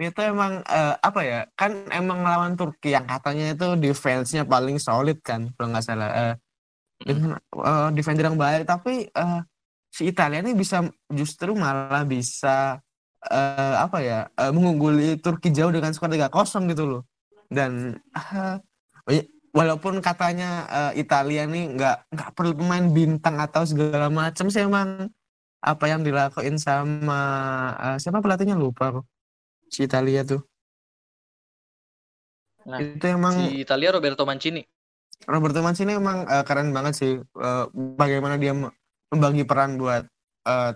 Dia tuh emang eh, apa ya kan emang lawan Turki yang katanya itu defense-nya paling solid kan kalau nggak salah Eh, dengan eh, defender yang baik. Tapi eh, si Italia ini bisa justru malah bisa eh, apa ya eh, mengungguli Turki jauh dengan skor 3-0 gitu loh. Dan eh, walaupun katanya eh, Italia nih nggak nggak perlu pemain bintang atau segala macam sih emang apa yang dilakuin sama eh, siapa pelatihnya? Lupa aku si Italia tuh Nah, itu emang Si Italia Roberto Mancini. Roberto Mancini emang eh, keren banget sih eh, bagaimana dia me- membagi peran buat eh,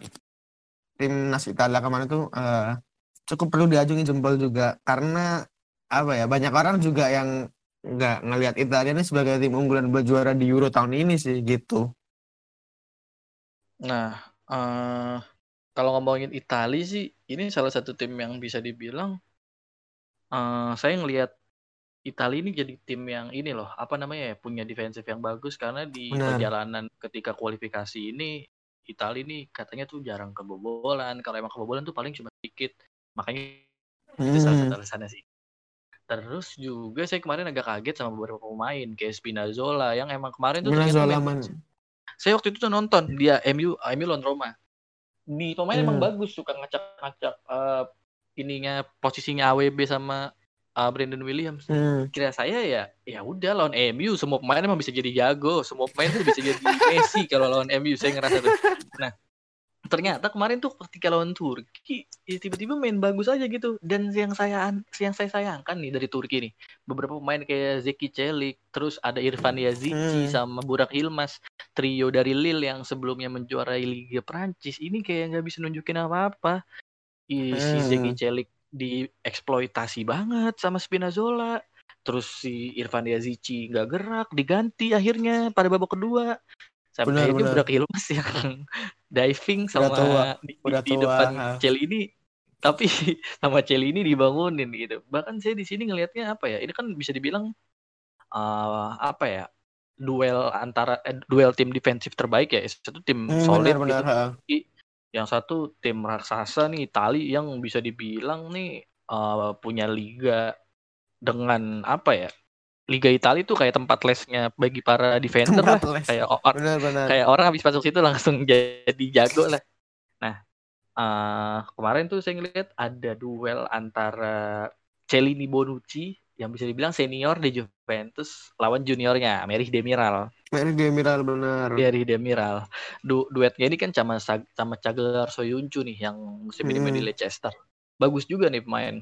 timnas Italia kemarin tuh eh, cukup perlu diajungi jempol juga karena apa ya banyak orang juga yang nggak ngelihat Italia ini sebagai tim unggulan buat juara di Euro tahun ini sih gitu. Nah, eh kalau ngomongin Italia sih, ini salah satu tim yang bisa dibilang eh saya ngelihat Italia ini jadi tim yang ini loh, apa namanya ya, punya defensif yang bagus karena di Benar. perjalanan ketika kualifikasi ini Italia ini katanya tuh jarang kebobolan. Kalau emang kebobolan tuh paling cuma sedikit. Makanya itu salah Hmm, satu alasannya sih. Terus juga saya kemarin agak kaget sama beberapa pemain kayak Spinazzola yang emang kemarin tuh Spinazzola main man. saya waktu itu tuh nonton dia MU MU lawan Roma. Di pemain emang Hmm. bagus suka ngacak-ngacak eh, ininya posisinya AWB sama eh, Brandon Williams. Hmm, Kira saya ya ya udah lawan MU semua pemain emang bisa jadi jago, semua pemain tuh bisa jadi Messi kalau lawan MU saya ngerasa tuh. Ternyata kemarin tuh ketika lawan Turki ya tiba-tiba main bagus aja gitu dan yang saya yang saya sayangkan nih dari Turki nih beberapa pemain kayak Zeki Celik terus ada Irfan Yazici Hmm. sama Burak Hilmas trio dari Lille yang sebelumnya menjuarai Liga Prancis ini kayak nggak bisa nunjukin apa-apa si Hmm. Zeki Celik dieksploitasi banget sama Spinazzola terus si Irfan Yazici nggak gerak diganti akhirnya pada babak kedua sampai Benar, akhirnya benar. Burak Hilmas yang (laughs) diving Udah sama tua, di, udah di tua, depan ha. Celini tapi (laughs) sama Celini dibangunin gitu bahkan saya di sini ngelihatnya apa ya ini kan bisa dibilang eh, apa ya duel antara eh, duel tim defensif terbaik ya satu tim Hmm, solid benar-benar. gitu ha. I- yang satu tim raksasa nih Itali yang bisa dibilang nih eh, punya liga dengan apa ya Liga Italia itu kayak tempat lesnya bagi para defender lah les. kayak or- Benar-benar. kayak orang habis masuk situ langsung (laughs) jadi jago lah. Nah, eh kemarin tuh saya ngeliat ada duel antara Celini Bonucci yang bisa dibilang senior di Juventus lawan juniornya Merih Demiral. Mary Demiral benar. Merih Demiral. Du duetnya ini kan sama sama Cagelar Soyuncu nih yang musim ini main di Hmm. Leicester. Bagus juga nih pemain.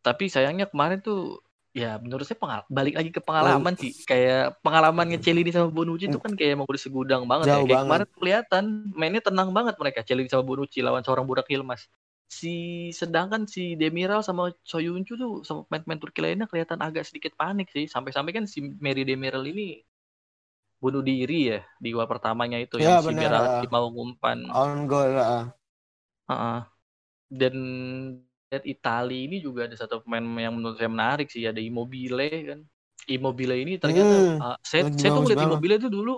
Tapi sayangnya kemarin tuh ya menurut saya pengal balik lagi ke pengalaman sih. Kayak pengalamannya Celini sama Bonucci itu kan kayak emang udah segudang banget ya. Jauh Kayak banget. kemarin kelihatan mainnya tenang banget mereka Celini sama Bonucci lawan seorang budak Hilmas. Si sedangkan si Demiral sama Soyuncu tuh sama pemain-pemain Turki lainnya kelihatan agak sedikit panik sih. Sampai-sampai kan si Mary Demiral ini bunuh diri ya di gol pertamanya itu Ya, yang si benar, Berardi ah. mau ngumpan. On goal. ha. Heeh. Dan lihat Italia ini juga ada satu pemain yang menurut saya menarik sih ada Immobile kan. Immobile ini ternyata Hmm, uh, saya saya tuh banget. Immobile itu dulu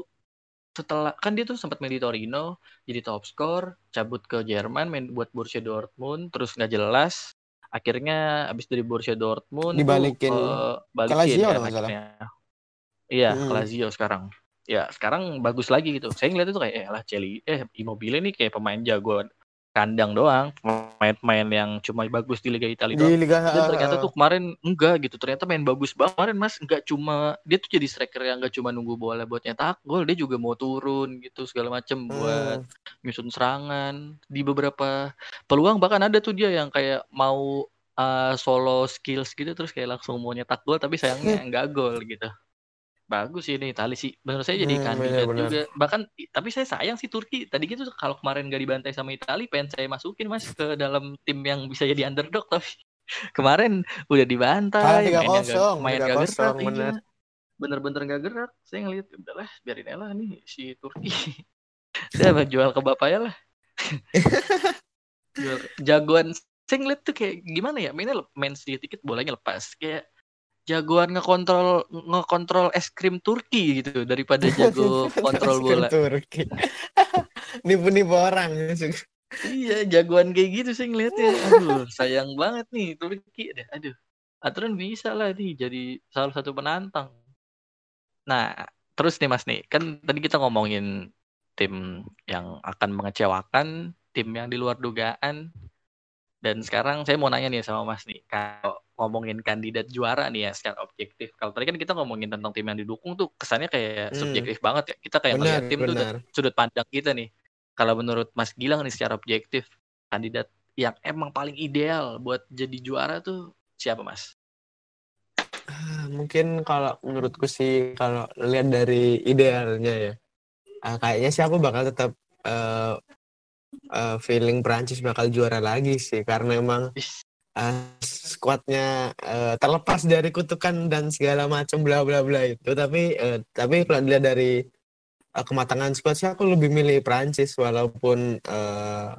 setelah kan dia tuh sempat main di Torino jadi top score cabut ke Jerman main buat Borussia Dortmund terus nggak jelas akhirnya abis dari Borussia Dortmund Dibalikin tuh, uh, ke balikin Lazio kan salah. akhirnya iya ke Hmm. Lazio sekarang ya sekarang bagus lagi gitu saya ngeliat itu kayak eh lah Celi eh Immobile nih kayak pemain jago kandang doang pemain-pemain yang cuma bagus di Liga Italia doang. Di Liga dan ternyata tuh kemarin enggak gitu ternyata main bagus banget kemarin mas. Enggak cuma dia tuh jadi striker yang enggak cuma nunggu bola buat nyetak gol dia juga mau turun gitu segala macem buat Hmm, nyusun serangan. Di beberapa peluang bahkan ada tuh dia yang kayak mau uh, solo skills gitu terus kayak langsung mau nyetak gol tapi sayangnya (laughs) enggak gol gitu bagus sih ini Itali sih menurut saya jadi Hmm, kandidat benar-benar. juga. Bahkan tapi saya sayang sih Turki. Tadi gitu kalau kemarin gak dibantai sama Itali pengen saya masukin mas ke dalam tim yang bisa jadi underdog tapi (laughs) kemarin udah dibantai. 3-0, gak, main gak 3-0, gerak bener. iya. Bener-bener gak gerak saya ngeliat udahlah biarin lah nih si Turki. (laughs) Saya jual ke bapaknya lah. (laughs) Jual jagoan. Saya ngeliat tuh kayak gimana ya mainnya main sedikit bolanya lepas. Kayak jagoan ngekontrol ngekontrol es krim Turki gitu daripada (laughs) jago kontrol bola. Turki. (laughs) Nipu-nipu orang. iya, jagoan kayak gitu sih ngeliatnya. Aduh, sayang banget nih Turki deh. Aduh. Aturan bisa lah nih jadi salah satu penantang. Nah, terus nih Mas nih, kan tadi kita ngomongin tim yang akan mengecewakan, tim yang di luar dugaan. Dan sekarang saya mau nanya nih sama Mas nih, kalau ngomongin kandidat juara nih ya secara objektif. Kalau tadi kan kita ngomongin tentang tim yang didukung tuh kesannya kayak hmm. subjektif banget ya. Kita kayak ngeliat tim bener. tuh sudut pandang kita nih. Kalau menurut Mas Gilang nih secara objektif, kandidat yang emang paling ideal buat jadi juara tuh siapa Mas? Ah, mungkin kalau menurutku sih kalau lihat dari idealnya ya, uh, kayaknya siapa bakal tetap uh, uh, feeling Prancis bakal juara lagi sih karena emang uh, skuadnya uh, terlepas dari kutukan dan segala macam bla bla bla itu. Tapi uh, tapi kalau dilihat dari uh, kematangan skuad sih aku lebih milih Prancis walaupun uh,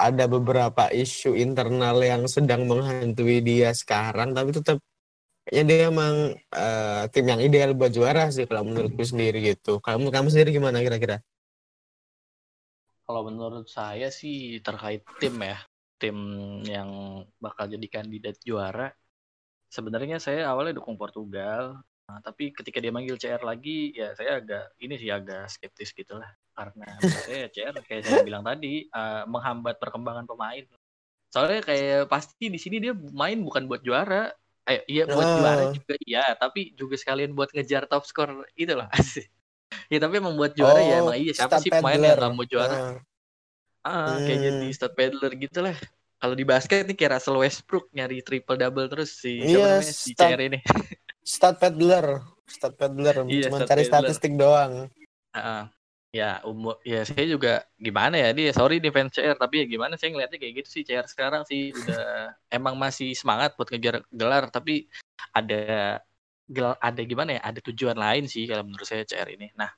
ada beberapa isu internal yang sedang menghantui dia sekarang. Tapi tetap kayaknya dia emang uh, tim yang ideal buat juara sih kalau menurutku sendiri gitu. Kalau kamu sendiri gimana kira-kira kalau menurut saya sih terkait tim ya tim yang bakal jadi kandidat juara sebenarnya saya awalnya dukung Portugal nah, tapi ketika dia manggil CR lagi ya saya agak ini sih agak skeptis gitu lah. Karena saya CR kayak saya bilang tadi uh, menghambat perkembangan pemain. Soalnya kayak pasti di sini dia main bukan buat juara eh iya buat oh. juara juga iya tapi juga sekalian buat ngejar top skor itu lah sih (laughs) ya tapi emang buat juara oh, ya emang iya siapa sih pemain yang gak mau juara uh. Ah, hmm. kayak jadi stud peddler gitu lah. Kalau di basket nih kayak Russell Westbrook nyari triple double terus si iya, namanya si CR ini. (laughs) Stud peddler, stud peddler iya, cuma cari peddler. statistik doang. Uh, ya umur ya saya juga gimana ya dia sorry di fans CR tapi ya gimana saya ngeliatnya kayak gitu sih CR sekarang sih udah (laughs) emang masih semangat buat ngejar gelar tapi ada ada gimana ya ada tujuan lain sih kalau menurut saya CR ini. Nah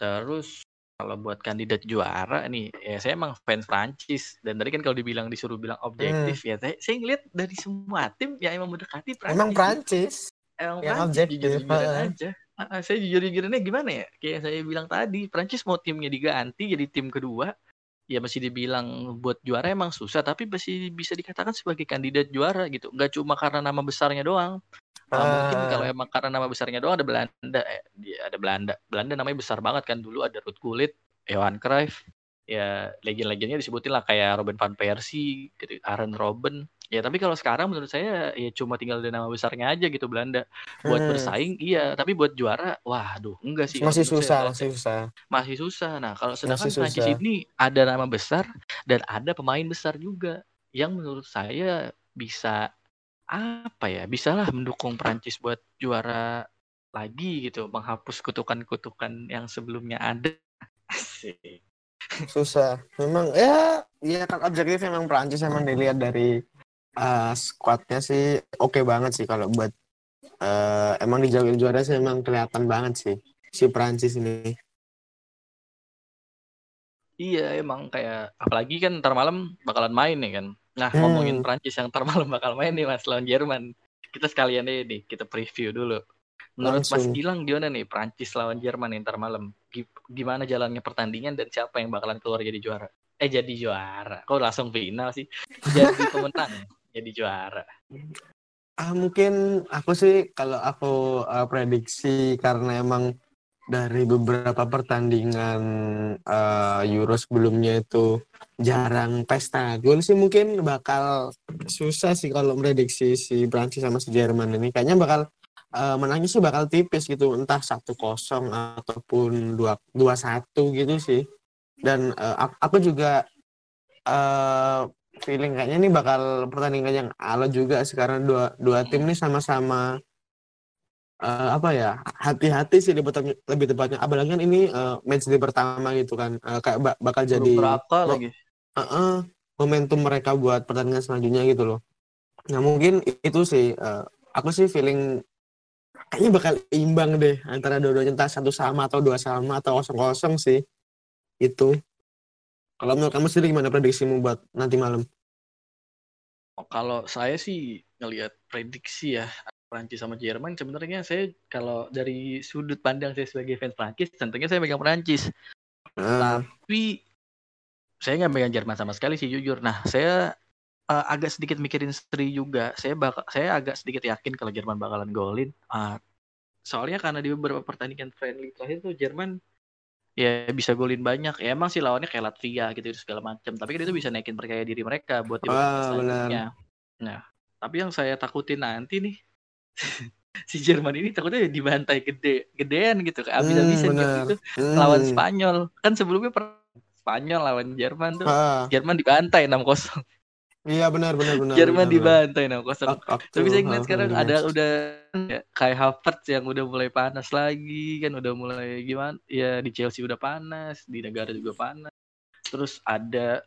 terus kalau buat kandidat juara nih, ya saya emang fans Prancis dan tadi kan kalau dibilang disuruh bilang objektif hmm. ya saya, saya ngeliat dari semua tim ya emang mendekati Prancis. Emang Prancis. Emang yang Prancis objektif aja. Uh, saya jujur-jujurnya gimana ya? Kayak saya bilang tadi, Prancis mau timnya diganti jadi tim kedua, ya masih dibilang buat juara emang susah, tapi masih bisa dikatakan sebagai kandidat juara gitu. Gak cuma karena nama besarnya doang. Nah, mungkin kalau emang karena nama besarnya doang ada Belanda, eh, ada Belanda. Belanda namanya besar banget kan dulu ada Ruud Gullit, Johan Cruyff, ya legend-legendnya disebutin lah kayak Robin van Persie, gitu, Aaron Robben. Ya tapi kalau sekarang menurut saya ya cuma tinggal ada nama besarnya aja gitu Belanda. Buat hmm. bersaing iya, tapi buat juara, wah aduh enggak sih. Masih susah, saya, masih susah. Masih susah. Nah kalau sedangkan Prancis ini ada nama besar dan ada pemain besar juga yang menurut saya bisa apa ya, bisalah mendukung Prancis buat juara lagi gitu, menghapus kutukan-kutukan yang sebelumnya ada. Asik. Susah. Memang ya, ya kan objektif memang Prancis emang dilihat dari uh, squadnya sih oke okay banget sih kalau buat uh, emang dijauhin juara sih emang kelihatan banget sih si Prancis ini. Iya emang kayak apalagi kan ntar malam bakalan main nih kan. Nah, hmm. ngomongin Prancis yang ntar malam bakal main nih Mas lawan Jerman. Kita sekalian deh nih, kita preview dulu. Menurut Langsung. Mas Gilang gimana nih Prancis lawan Jerman ntar malam? Gimana jalannya pertandingan dan siapa yang bakalan keluar jadi juara? Eh jadi juara. Kok langsung final sih? Jadi pemenang, (laughs) jadi juara. Ah mungkin aku sih kalau aku uh, prediksi karena emang dari beberapa pertandingan uh, Euro sebelumnya itu jarang pesta. Gol sih mungkin bakal susah sih kalau prediksi si Prancis sama si Jerman ini. Kayaknya bakal uh, menangnya sih bakal tipis gitu. Entah satu kosong ataupun dua dua satu gitu sih. Dan uh, aku juga uh, feeling kayaknya ini bakal pertandingan yang ala juga sekarang dua dua tim ini sama-sama uh, apa ya hati-hati sih lebih tepatnya, lebih tepatnya. Apalagi kan ini uh, match day pertama gitu kan uh, kayak bak bakal jadi berapa lagi. Uh, uh, momentum mereka buat pertandingan selanjutnya gitu loh. Nah mungkin itu sih uh, aku sih feeling kayaknya bakal imbang deh antara dua-duanya entah satu sama atau dua sama atau kosong kosong sih. Itu. Kalau menurut kamu sendiri gimana prediksimu buat nanti malam? Kalau saya sih ngelihat prediksi ya Prancis sama Jerman sebenarnya saya kalau dari sudut pandang saya sebagai fans Prancis tentunya saya megang Prancis. Ah, Tapi saya nggak megang Jerman sama sekali sih jujur. Nah, saya uh, agak sedikit mikirin seri juga. Saya bakal saya agak sedikit yakin kalau Jerman bakalan golin. Uh, soalnya karena di beberapa pertandingan friendly terakhir tuh Jerman ya bisa golin banyak. Ya emang sih lawannya kayak Latvia gitu segala macam. Tapi kan itu bisa naikin percaya diri mereka buat di Ah, babak benar. selanjutnya. Nah, tapi yang saya takutin nanti nih (laughs) si Jerman ini takutnya dibantai gede gedean gitu kayak habis-habisan Hmm, gitu, gitu lawan Hmm. Spanyol. Kan sebelumnya per Spanyol lawan Jerman tuh Ah, Jerman dibantai 6-0. iya benar benar benar. Jerman benar, dibantai 6-0. Ak- ak- Tapi saya ngeliat ah, sekarang ah, ada udah ya, kayak Havertz yang udah mulai panas lagi kan udah mulai gimana ya di Chelsea udah panas di negara juga panas terus ada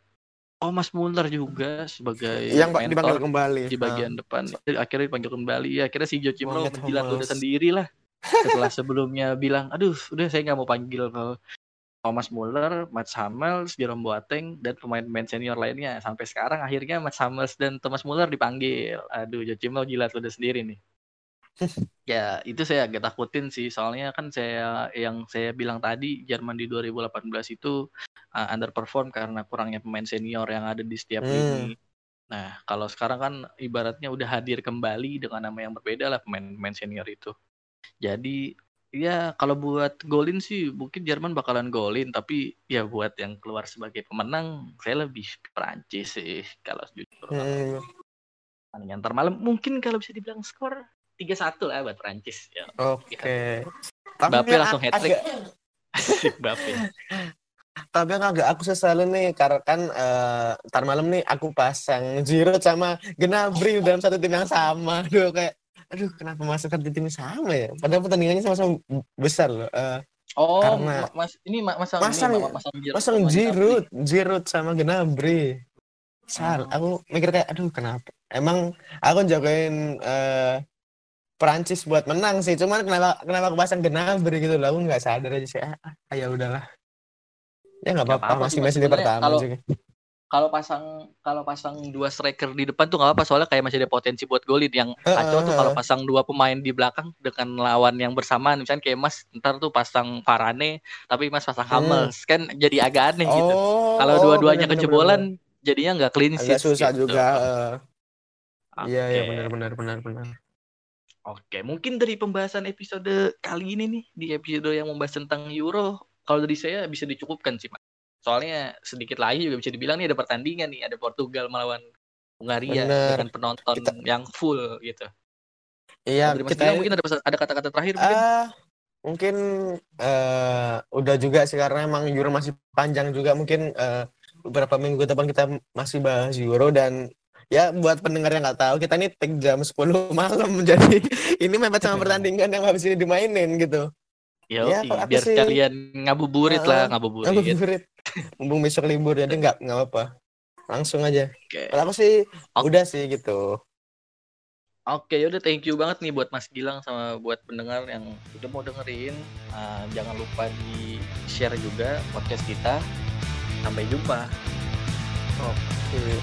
Thomas Muller juga sebagai yang pak dipanggil mentor kembali. di bagian depan. Akhirnya dipanggil kembali. Ya akhirnya si Joachim Hummels. udah sendiri lah setelah sebelumnya bilang aduh udah saya nggak mau panggil ke Thomas Muller, Mats Hummels, Jerome Boateng dan pemain-pemain senior lainnya. Sampai sekarang akhirnya Mats Hummels dan Thomas Muller dipanggil. Aduh Joachim Low jilat udah sendiri nih. (laughs) Ya itu saya agak takutin sih. Soalnya kan saya yang saya bilang tadi Jerman di 2018 itu uh, underperform karena kurangnya pemain senior yang ada di setiap Hmm. lini. Nah, kalau sekarang kan ibaratnya udah hadir kembali dengan nama yang berbeda lah pemain-pemain senior itu. Jadi ya kalau buat golin sih mungkin Jerman bakalan golin tapi ya buat yang keluar sebagai pemenang saya lebih Prancis sih kalau jujur. Hmm, Pertandingan ntar malam mungkin kalau bisa dibilang skor 3-1 lah buat Prancis ya. Oke. Tapi Mbappe yang langsung ag- hat-trick. agak-. (laughs) (laughs) Tapi yang agak aku sesali nih karena kan eh, ntar malam nih aku pasang Giroud sama Gnabry dalam satu tim yang sama. (laughs) Aduh kayak aduh kenapa masukkan di tim yang sama ya? Padahal pertandingannya sama-sama besar loh. Eh, Oh, Karena- ma- mas ini ma- masang Masang- ini, ma- masang, Giroud pasang sama. Giroud, Giroud sama Gnabry. Sal, Oh. aku mikir kayak aduh kenapa? Emang aku jagain eh Perancis buat menang sih, cuman kenapa kenapa aku pasang Gnabry gitu loh? Aku nggak sadar aja sih. Ah, ah, ya udahlah. Ya nggak apa-apa, apa-apa masih sih, masih di pertama kalau- juga. Kalau pasang kalau pasang dua striker di depan tuh nggak apa soalnya kayak masih ada potensi buat golin yang kacau tuh kalau pasang dua pemain di belakang dengan lawan yang bersamaan misalnya kayak Mas ntar tuh pasang Varane tapi Mas pasang Hmm. Hummels kan jadi agak aneh gitu. Oh, Kalau oh, dua-duanya kejebolan jadinya nggak clean agak sheet susah gitu. juga. Iya, iya Oke. benar benar benar benar. Oke, mungkin dari pembahasan episode kali ini nih di episode yang membahas tentang Euro, kalau dari saya bisa dicukupkan sih, Mas. Soalnya sedikit lagi juga bisa dibilang nih ada pertandingan nih, ada Portugal melawan Hungaria Bener. dengan penonton Kita- yang full gitu. Iya, Mas kita Gilang mungkin ada ada kata-kata terakhir mungkin. Ah, mungkin eh, udah juga sih karena emang Euro masih panjang juga mungkin eh, beberapa minggu ke depan kita masih bahas Euro dan ya buat pendengar yang nggak tahu kita ini take jam 10 (laughs) malam jadi ini mepet sama pertandingan yang habis ini dimainin gitu. Ya, ya, aku biar sih- sekalian ngabuburit Ah, lah, ngabuburit. Ngabuburit. Mumpung besok libur jadi nggak nggak apa. Langsung aja. Oke. Kalau aku sih Oke. udah sih gitu. Oke, yaudah thank you banget nih buat Mas Gilang sama buat pendengar yang udah mau dengerin. Ah, jangan lupa di share juga podcast kita. Sampai jumpa. Oke.